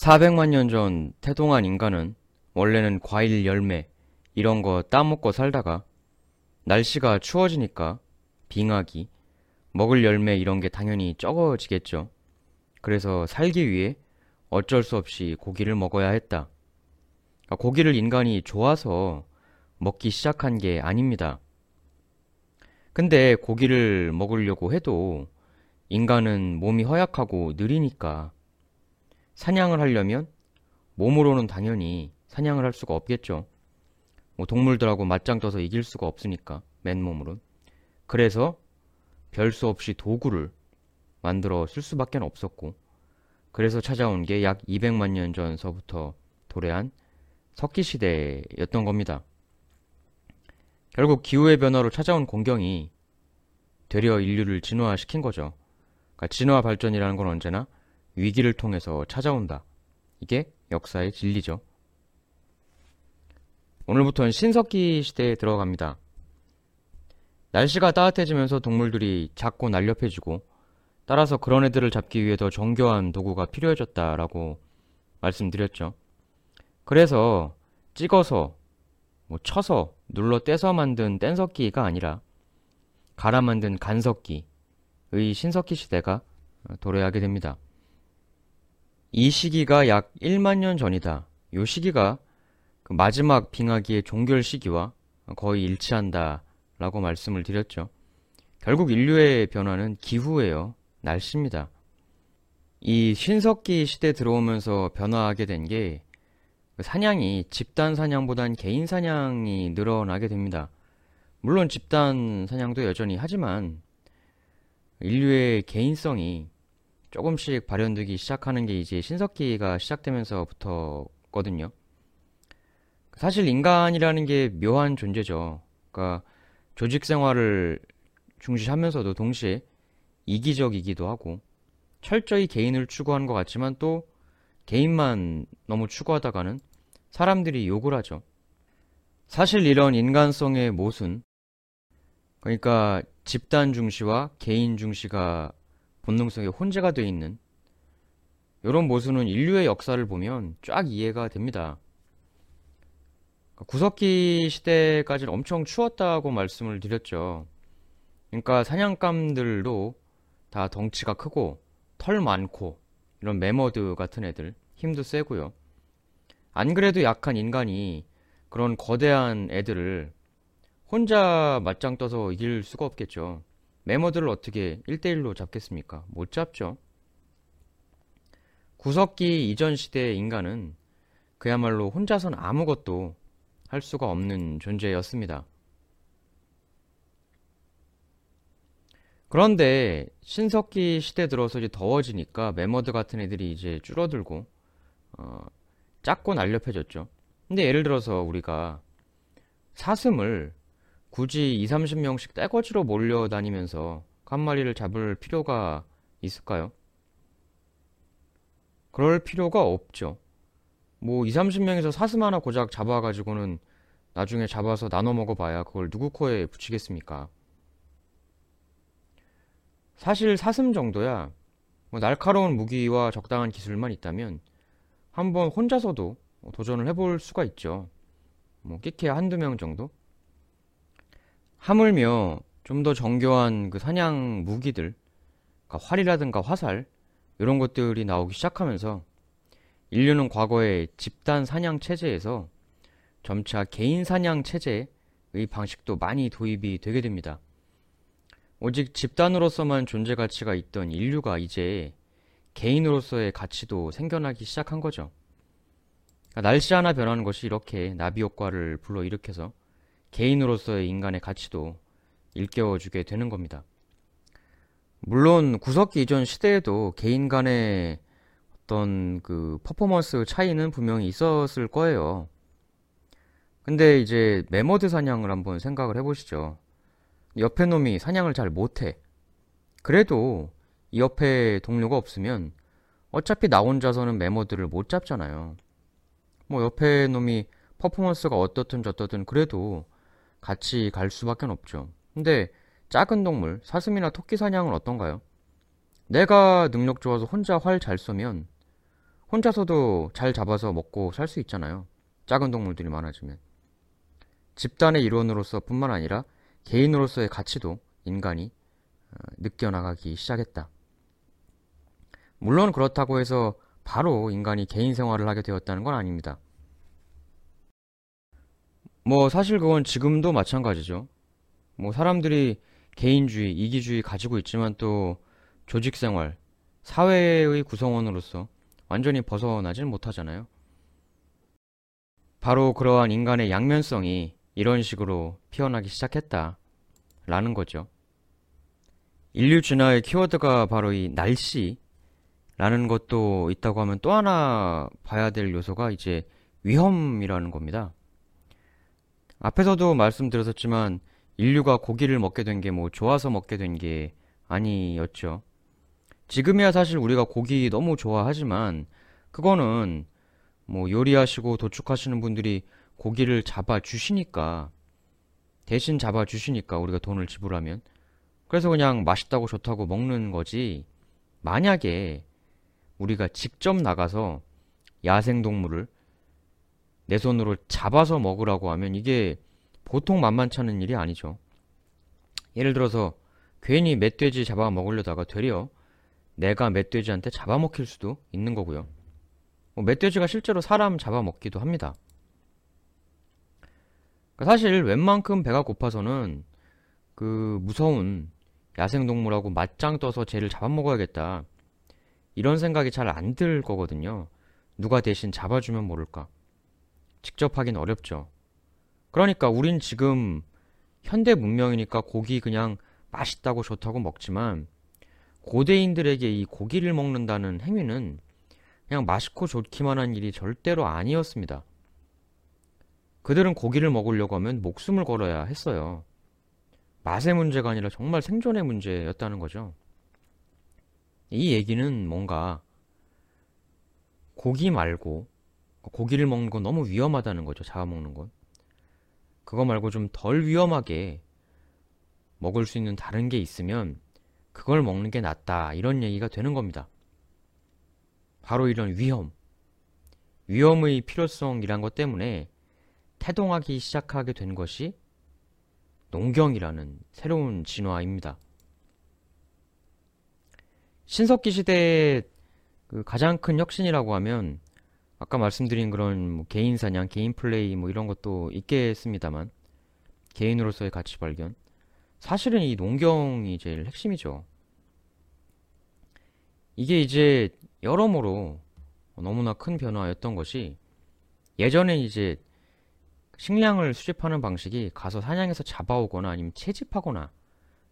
400만 년 전 태동한 인간은 원래는 과일 열매 이런 거 따먹고 살다가 날씨가 추워지니까 빙하기, 먹을 열매 이런 게 당연히 적어지겠죠. 그래서 살기 위해 어쩔 수 없이 고기를 먹어야 했다. 그러니까 고기를 인간이 좋아서 먹기 시작한 게 아닙니다. 근데 고기를 먹으려고 해도 인간은 몸이 허약하고 느리니까 사냥을 하려면 몸으로는 당연히 사냥을 할 수가 없겠죠. 뭐 동물들하고 맞짱 떠서 이길 수가 없으니까 맨몸으론. 그래서 별 수 없이 도구를 만들어 쓸 수밖에 없었고 그래서 찾아온 게 약 200만 년 전서부터 도래한 석기 시대였던 겁니다. 결국 기후의 변화로 찾아온 공경이 되려 인류를 진화시킨 거죠. 그러니까 진화 발전이라는 건 언제나 위기를 통해서 찾아온다. 이게 역사의 진리죠. 오늘부터는 신석기 시대에 들어갑니다. 날씨가 따뜻해지면서 동물들이 작고 날렵해지고 따라서 그런 애들을 잡기 위해 더 정교한 도구가 필요해졌다라고 말씀드렸죠. 그래서 찍어서 뭐 쳐서 눌러 떼서 만든 뗀석기가 아니라 갈아 만든 간석기의 신석기 시대가 도래하게 됩니다. 이 시기가 약 1만 년 전이다. 이 시기가 그 마지막 빙하기의 종결 시기와 거의 일치한다 라고 말씀을 드렸죠. 결국 인류의 변화는 기후예요. 날씨입니다. 이 신석기 시대 들어오면서 변화하게 된 게 사냥이 집단 사냥보단 개인 사냥이 늘어나게 됩니다. 물론 집단 사냥도 여전히 하지만 인류의 개인성이 조금씩 발현되기 시작하는 게 이제 신석기가 시작되면서부터거든요. 사실 인간이라는 게 묘한 존재죠. 그러니까 조직 생활을 중시하면서도 동시에 이기적이기도 하고 철저히 개인을 추구하는 것 같지만 또 개인만 너무 추구하다가는 사람들이 욕을 하죠. 사실 이런 인간성의 모순, 그러니까 집단 중시와 개인 중시가 본능성에 혼재가 되어 있는 이런 모순은 인류의 역사를 보면 쫙 이해가 됩니다. 구석기 시대까지는 엄청 추웠다고 말씀을 드렸죠. 그러니까 사냥감들도 다 덩치가 크고 털 많고 이런 매머드 같은 애들 힘도 세고요. 안 그래도 약한 인간이 그런 거대한 애들을 혼자 맞짱 떠서 이길 수가 없겠죠. 매머들을 어떻게 1대1로 잡겠습니까? 못 잡죠. 구석기 이전 시대의 인간은 그야말로 혼자선 아무것도 할 수가 없는 존재였습니다. 그런데 신석기 시대 들어서 이제 더워지니까 매머드 같은 애들이 이제 줄어들고 어, 작고 날렵해졌죠. 근데 예를 들어서 우리가 사슴을 굳이 2, 30명씩 떼거지로 몰려다니면서 한 마리를 잡을 필요가 있을까요? 그럴 필요가 없죠. 뭐 2, 30명에서 사슴 하나 고작 잡아가지고는 나중에 잡아서 나눠 먹어봐야 그걸 누구 코에 붙이겠습니까? 사실 사슴 정도야 뭐 날카로운 무기와 적당한 기술만 있다면 한번 혼자서도 도전을 해볼 수가 있죠. 뭐 끼케야 한두 명 정도? 하물며 좀 더 정교한 그 사냥 무기들, 그러니까 활이라든가 화살 이런 것들이 나오기 시작하면서 인류는 과거의 집단 사냥 체제에서 점차 개인 사냥 체제의 방식도 많이 도입이 되게 됩니다. 오직 집단으로서만 존재 가치가 있던 인류가 이제 개인으로서의 가치도 생겨나기 시작한 거죠. 그러니까 날씨 하나 변하는 것이 이렇게 나비 효과를 불러일으켜서 개인으로서의 인간의 가치도 일깨워주게 되는 겁니다. 물론 구석기 이전 시대에도 개인 간의 어떤 그 퍼포먼스 차이는 분명히 있었을 거예요. 근데 이제 매머드 사냥을 한번 생각을 해보시죠. 옆에 놈이 사냥을 잘 못해. 그래도 이 옆에 동료가 없으면 어차피 나 혼자서는 매머드를 못 잡잖아요. 뭐 옆에 놈이 퍼포먼스가 어떻든 저떻든 그래도 같이 갈 수밖에 없죠. 근데 작은 동물, 사슴이나 토끼 사냥은 어떤가요? 내가 능력 좋아서 혼자 활 잘 쏘면 혼자서도 잘 잡아서 먹고 살 수 있잖아요. 작은 동물들이 많아지면. 집단의 일원으로서 뿐만 아니라 개인으로서의 가치도 인간이 어, 느껴나가기 시작했다. 물론 그렇다고 해서 바로 인간이 개인 생활을 하게 되었다는 건 아닙니다. 뭐 사실 그건 지금도 마찬가지죠. 뭐 사람들이 개인주의, 이기주의 가지고 있지만 또 조직 생활, 사회의 구성원으로서 완전히 벗어나질 못하잖아요. 바로 그러한 인간의 양면성이 이런 식으로 피어나기 시작했다. 라는 거죠. 인류 진화의 키워드가 바로 이 날씨라는 것도 있다고 하면 또 하나 봐야 될 요소가 이제 위험이라는 겁니다. 앞에서도 말씀드렸었지만 인류가 고기를 먹게 된 게 뭐 좋아서 먹게 된 게 아니었죠. 지금이야 사실 우리가 고기 너무 좋아하지만 그거는 뭐 요리하시고 도축하시는 분들이 고기를 잡아 주시니까 대신 잡아 주시니까 우리가 돈을 지불하면 그래서 그냥 맛있다고 좋다고 먹는 거지 만약에 우리가 직접 나가서 야생동물을 내 손으로 잡아서 먹으라고 하면 이게 보통 만만찮은 일이 아니죠. 예를 들어서 괜히 멧돼지 잡아 먹으려다가 되려 내가 멧돼지한테 잡아먹힐 수도 있는 거고요. 뭐 멧돼지가 실제로 사람 잡아먹기도 합니다. 그러니까 사실 웬만큼 배가 고파서는 그 무서운 야생동물하고 맞짱 떠서 쟤를 잡아먹어야겠다. 이런 생각이 잘 안 들 거거든요. 누가 대신 잡아주면 모를까. 직접 하긴 어렵죠. 그러니까 우린 지금 현대 문명이니까 고기 그냥 맛있다고 좋다고 먹지만 고대인들에게 이 고기를 먹는다는 행위는 그냥 맛있고 좋기만 한 일이 절대로 아니었습니다. 그들은 고기를 먹으려고 하면 목숨을 걸어야 했어요. 맛의 문제가 아니라 정말 생존의 문제였다는 거죠. 이 얘기는 뭔가 고기 말고 고기를 먹는 건 너무 위험하다는 거죠. 잡아 먹는 건. 그거 말고 좀 덜 위험하게 먹을 수 있는 다른 게 있으면 그걸 먹는 게 낫다. 이런 얘기가 되는 겁니다. 바로 이런 위험. 위험의 필요성이란 것 때문에 태동하기 시작하게 된 것이 농경이라는 새로운 진화입니다. 신석기 시대의 그 가장 큰 혁신이라고 하면 아까 말씀드린 그런 뭐 개인 사냥, 개인 플레이 뭐 이런 것도 있겠습니다만 개인으로서의 가치 발견. 사실은 이 농경이 제일 핵심이죠. 이게 이제 여러모로 너무나 큰 변화였던 것이 예전엔 이제 식량을 수집하는 방식이 가서 사냥해서 잡아오거나 아니면 채집하거나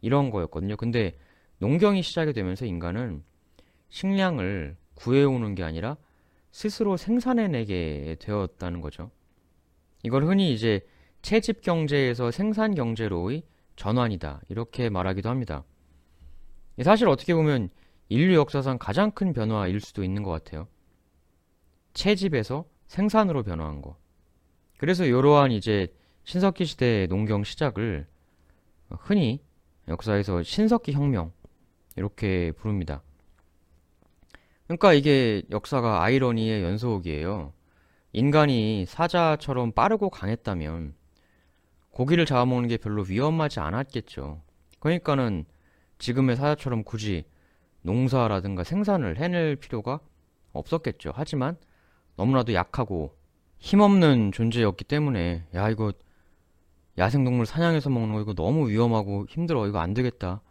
이런 거였거든요. 근데 농경이 시작이 되면서 인간은 식량을 구해오는 게 아니라 스스로 생산해내게 되었다는 거죠. 이걸 흔히 이제 채집 경제에서 생산 경제로의 전환이다. 이렇게 말하기도 합니다. 사실 어떻게 보면 인류 역사상 가장 큰 변화일 수도 있는 것 같아요. 채집에서 생산으로 변화한 거. 그래서 이러한 이제 신석기 시대의 농경 시작을 흔히 역사에서 신석기 혁명 이렇게 부릅니다. 그러니까 이게 역사가 아이러니의 연속이에요. 인간이 사자처럼 빠르고 강했다면 고기를 잡아먹는 게 별로 위험하지 않았겠죠. 그러니까는 지금의 사자처럼 굳이 농사라든가 생산을 해낼 필요가 없었겠죠. 하지만 너무나도 약하고 힘없는 존재였기 때문에 야 이거 야생동물 사냥해서 먹는 거 이거 너무 위험하고 힘들어 이거 안 되겠다.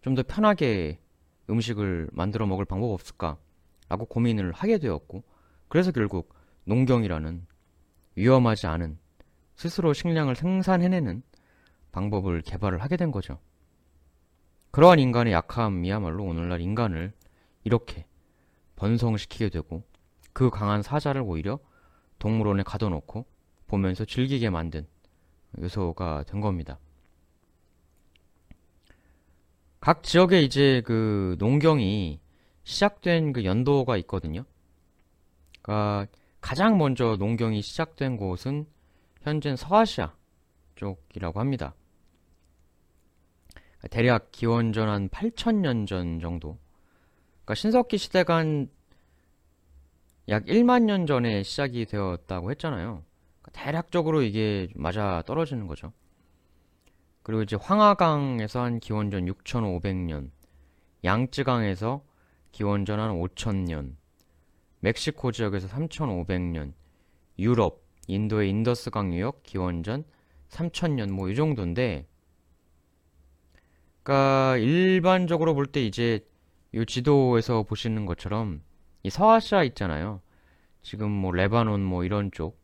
좀 더 편하게 음식을 만들어 먹을 방법 없을까? 라고 고민을 하게 되었고, 그래서 결국 농경이라는 위험하지 않은 스스로 식량을 생산해내는 방법을 개발을 하게 된 거죠. 그러한 인간의 약함이야말로 오늘날 인간을 이렇게 번성시키게 되고 그 강한 사자를 오히려 동물원에 가둬놓고 보면서 즐기게 만든 요소가 된 겁니다. 각 지역에 이제 그 농경이 시작된 그 연도가 있거든요. 그러니까 가장 먼저 농경이 시작된 곳은 현재 서아시아 쪽이라고 합니다. 대략 기원전 한 8천년 전 정도. 그러니까 신석기 시대가 한 약 1만 년 전에 시작이 되었다고 했잖아요. 그러니까 대략적으로 이게 맞아 떨어지는 거죠. 그리고 이제 황하강에서 한 기원전 6,500년, 양쯔강에서 기원전 한 5,000년, 멕시코 지역에서 3,500년, 유럽, 인도의 인더스강 유역 기원전 3,000년 뭐 이 정도인데 그러니까 일반적으로 볼 때 이제 이 지도에서 보시는 것처럼 이 서아시아 있잖아요. 지금 뭐 레바논 뭐 이런 쪽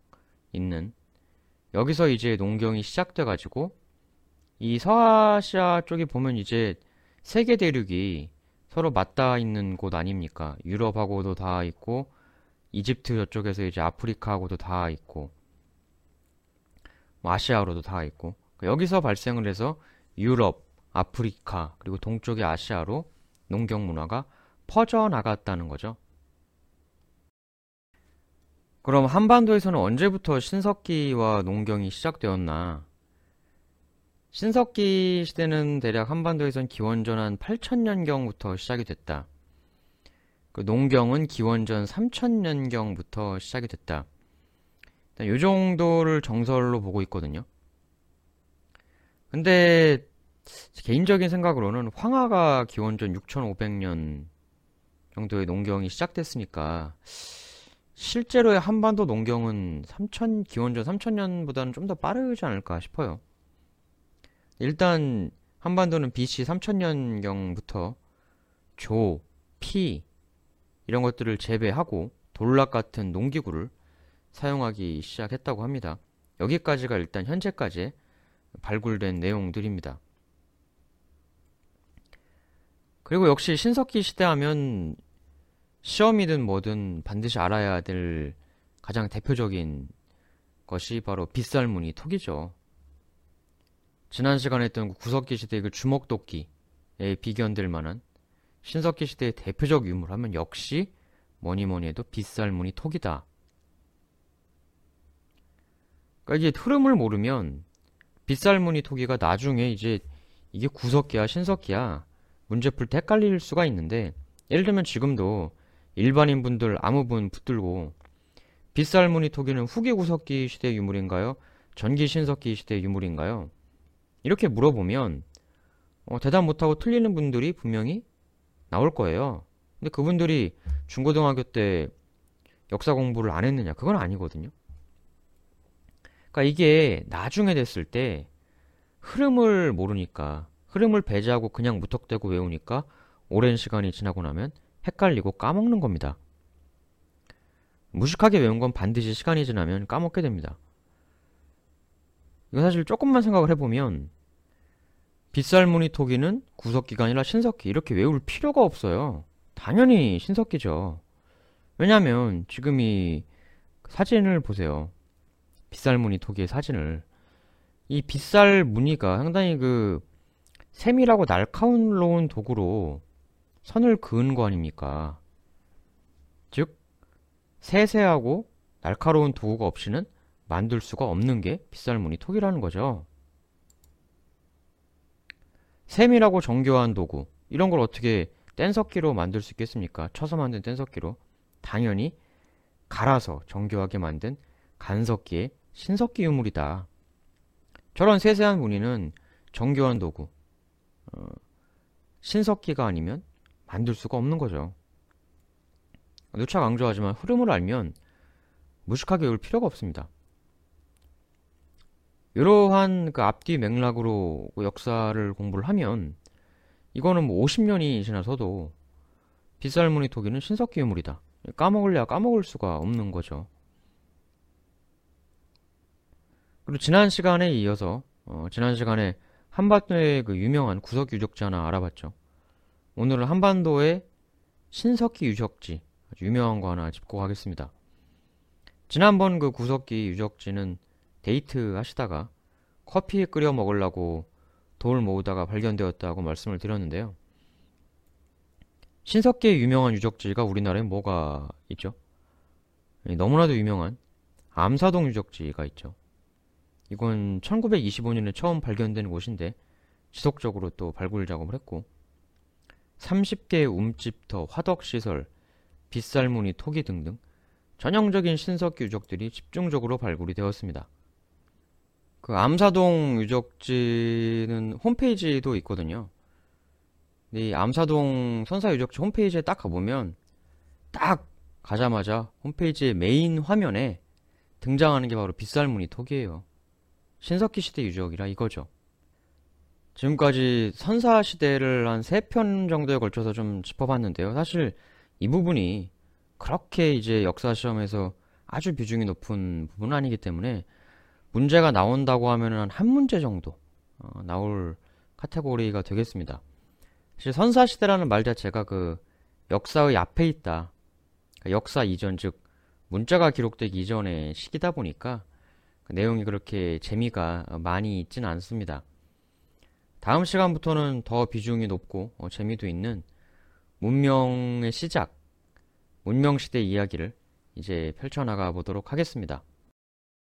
있는 여기서 이제 농경이 시작돼 가지고 이 서아시아 쪽에 보면 이제 세계 대륙이 서로 맞닿아 있는 곳 아닙니까? 유럽하고도 다 있고 이집트 저쪽에서 이제 아프리카하고도 다 있고 뭐 아시아로도 다 있고 여기서 발생을 해서 유럽, 아프리카 그리고 동쪽의 아시아로 농경 문화가 퍼져 나갔다는 거죠. 그럼 한반도에서는 언제부터 신석기와 농경이 시작되었나? 신석기 시대는 대략 한반도에선 기원전 한 8000년경부터 시작이 됐다. 그 농경은 기원전 3000년경부터 시작이 됐다. 이 정도를 정설로 보고 있거든요. 근데 개인적인 생각으로는 황하가 기원전 6500년 정도의 농경이 시작됐으니까 실제로의 한반도 농경은 3000 기원전 3000년보다는 좀 더 빠르지 않을까 싶어요. 일단 한반도는 BC 3000년경부터 조, 피 이런 것들을 재배하고 돌락 같은 농기구를 사용하기 시작했다고 합니다. 여기까지가 일단 현재까지 발굴된 내용들입니다. 그리고 역시 신석기 시대 하면 시험이든 뭐든 반드시 알아야 될 가장 대표적인 것이 바로 빗살무늬 톡이죠. 지난 시간에 했던 그 구석기 시대의 그 주먹도끼에 비견될 만한 신석기 시대의 대표적 유물 하면 역시 뭐니 뭐니 해도 빗살무늬 톡이다. 그러니까 이게 흐름을 모르면 빗살무늬 토기가 나중에 이제 이게 구석기야 신석기야 문제 풀 때 헷갈릴 수가 있는데 예를 들면 지금도 일반인 분들 아무 분 붙들고 빗살무늬 토기는 후기 구석기 시대 유물인가요? 전기 신석기 시대 유물인가요? 이렇게 물어보면 어, 대답 못하고 틀리는 분들이 분명히 나올 거예요. 근데 그분들이 중고등학교 때 역사 공부를 안 했느냐? 그건 아니거든요. 그러니까 이게 나중에 됐을 때 흐름을 모르니까 흐름을 배제하고 그냥 무턱대고 외우니까 오랜 시간이 지나고 나면 헷갈리고 까먹는 겁니다. 무식하게 외운 건 반드시 시간이 지나면 까먹게 됩니다. 이거 사실 조금만 생각을 해보면 빗살무늬 토기는 구석기가 아니라 신석기 이렇게 외울 필요가 없어요. 당연히 신석기죠. 왜냐하면 지금 이 사진을 보세요. 빗살 무늬 토기의 사진을 이 빗살 무늬가 상당히 그 세밀하고 날카로운 도구로 선을 그은 거 아닙니까? 즉 세세하고 날카로운 도구가 없이는 만들 수가 없는 게 빗살 무늬 토기라는 거죠. 세밀하고 정교한 도구 이런 걸 어떻게 뗀석기로 만들 수 있겠습니까? 쳐서 만든 뗀석기로 당연히 갈아서 정교하게 만든 간석기에 신석기 유물이다. 저런 세세한 무늬는 정교한 도구, 어, 신석기가 아니면 만들 수가 없는 거죠. 누차 강조하지만 흐름을 알면 무식하게 올 필요가 없습니다. 이러한 그 앞뒤 맥락으로 그 역사를 공부를 하면 이거는 뭐 50년이 지나서도 빗살무늬 토기는 신석기 유물이다. 까먹을래야 까먹을 수가 없는 거죠. 그리고 지난 시간에 이어서 어, 지난 시간에 한반도의 그 유명한 구석 유적지 하나 알아봤죠. 오늘은 한반도의 신석기 유적지 아주 유명한 거 하나 짚고 가겠습니다. 지난번 그 구석기 유적지는 데이트 하시다가 커피 끓여 먹으려고 돌 모으다가 발견되었다고 말씀을 드렸는데요. 신석기의 유명한 유적지가 우리나라에 뭐가 있죠? 너무나도 유명한 암사동 유적지가 있죠. 이건 1925년에 처음 발견된 곳인데 지속적으로 또 발굴 작업을 했고 30개의 움집터, 화덕시설, 빗살무늬, 토기 등등 전형적인 신석기 유적들이 집중적으로 발굴이 되었습니다. 그 암사동 유적지는 홈페이지도 있거든요. 이 암사동 선사 유적지 홈페이지에 딱 가보면 딱 가자마자 홈페이지의 메인 화면에 등장하는 게 바로 빗살무늬 톡이에요. 신석기 시대 유적이라 이거죠. 지금까지 선사 시대를 한 세 편 정도에 걸쳐서 좀 짚어봤는데요. 사실 이 부분이 그렇게 이제 역사 시험에서 아주 비중이 높은 부분은 아니기 때문에 문제가 나온다고 하면 한한 문제 정도 어, 나올 카테고리가 되겠습니다. 사실 선사 시대라는 말 자체가 그 역사의 앞에 있다. 그러니까 역사 이전 즉 문자가 기록되기 이전의 시기다 보니까 그 내용이 그렇게 재미가 많이 있지는 않습니다. 다음 시간부터는 더 비중이 높고 어, 재미도 있는 문명의 시작, 문명시대 이야기를 이제 펼쳐나가 보도록 하겠습니다.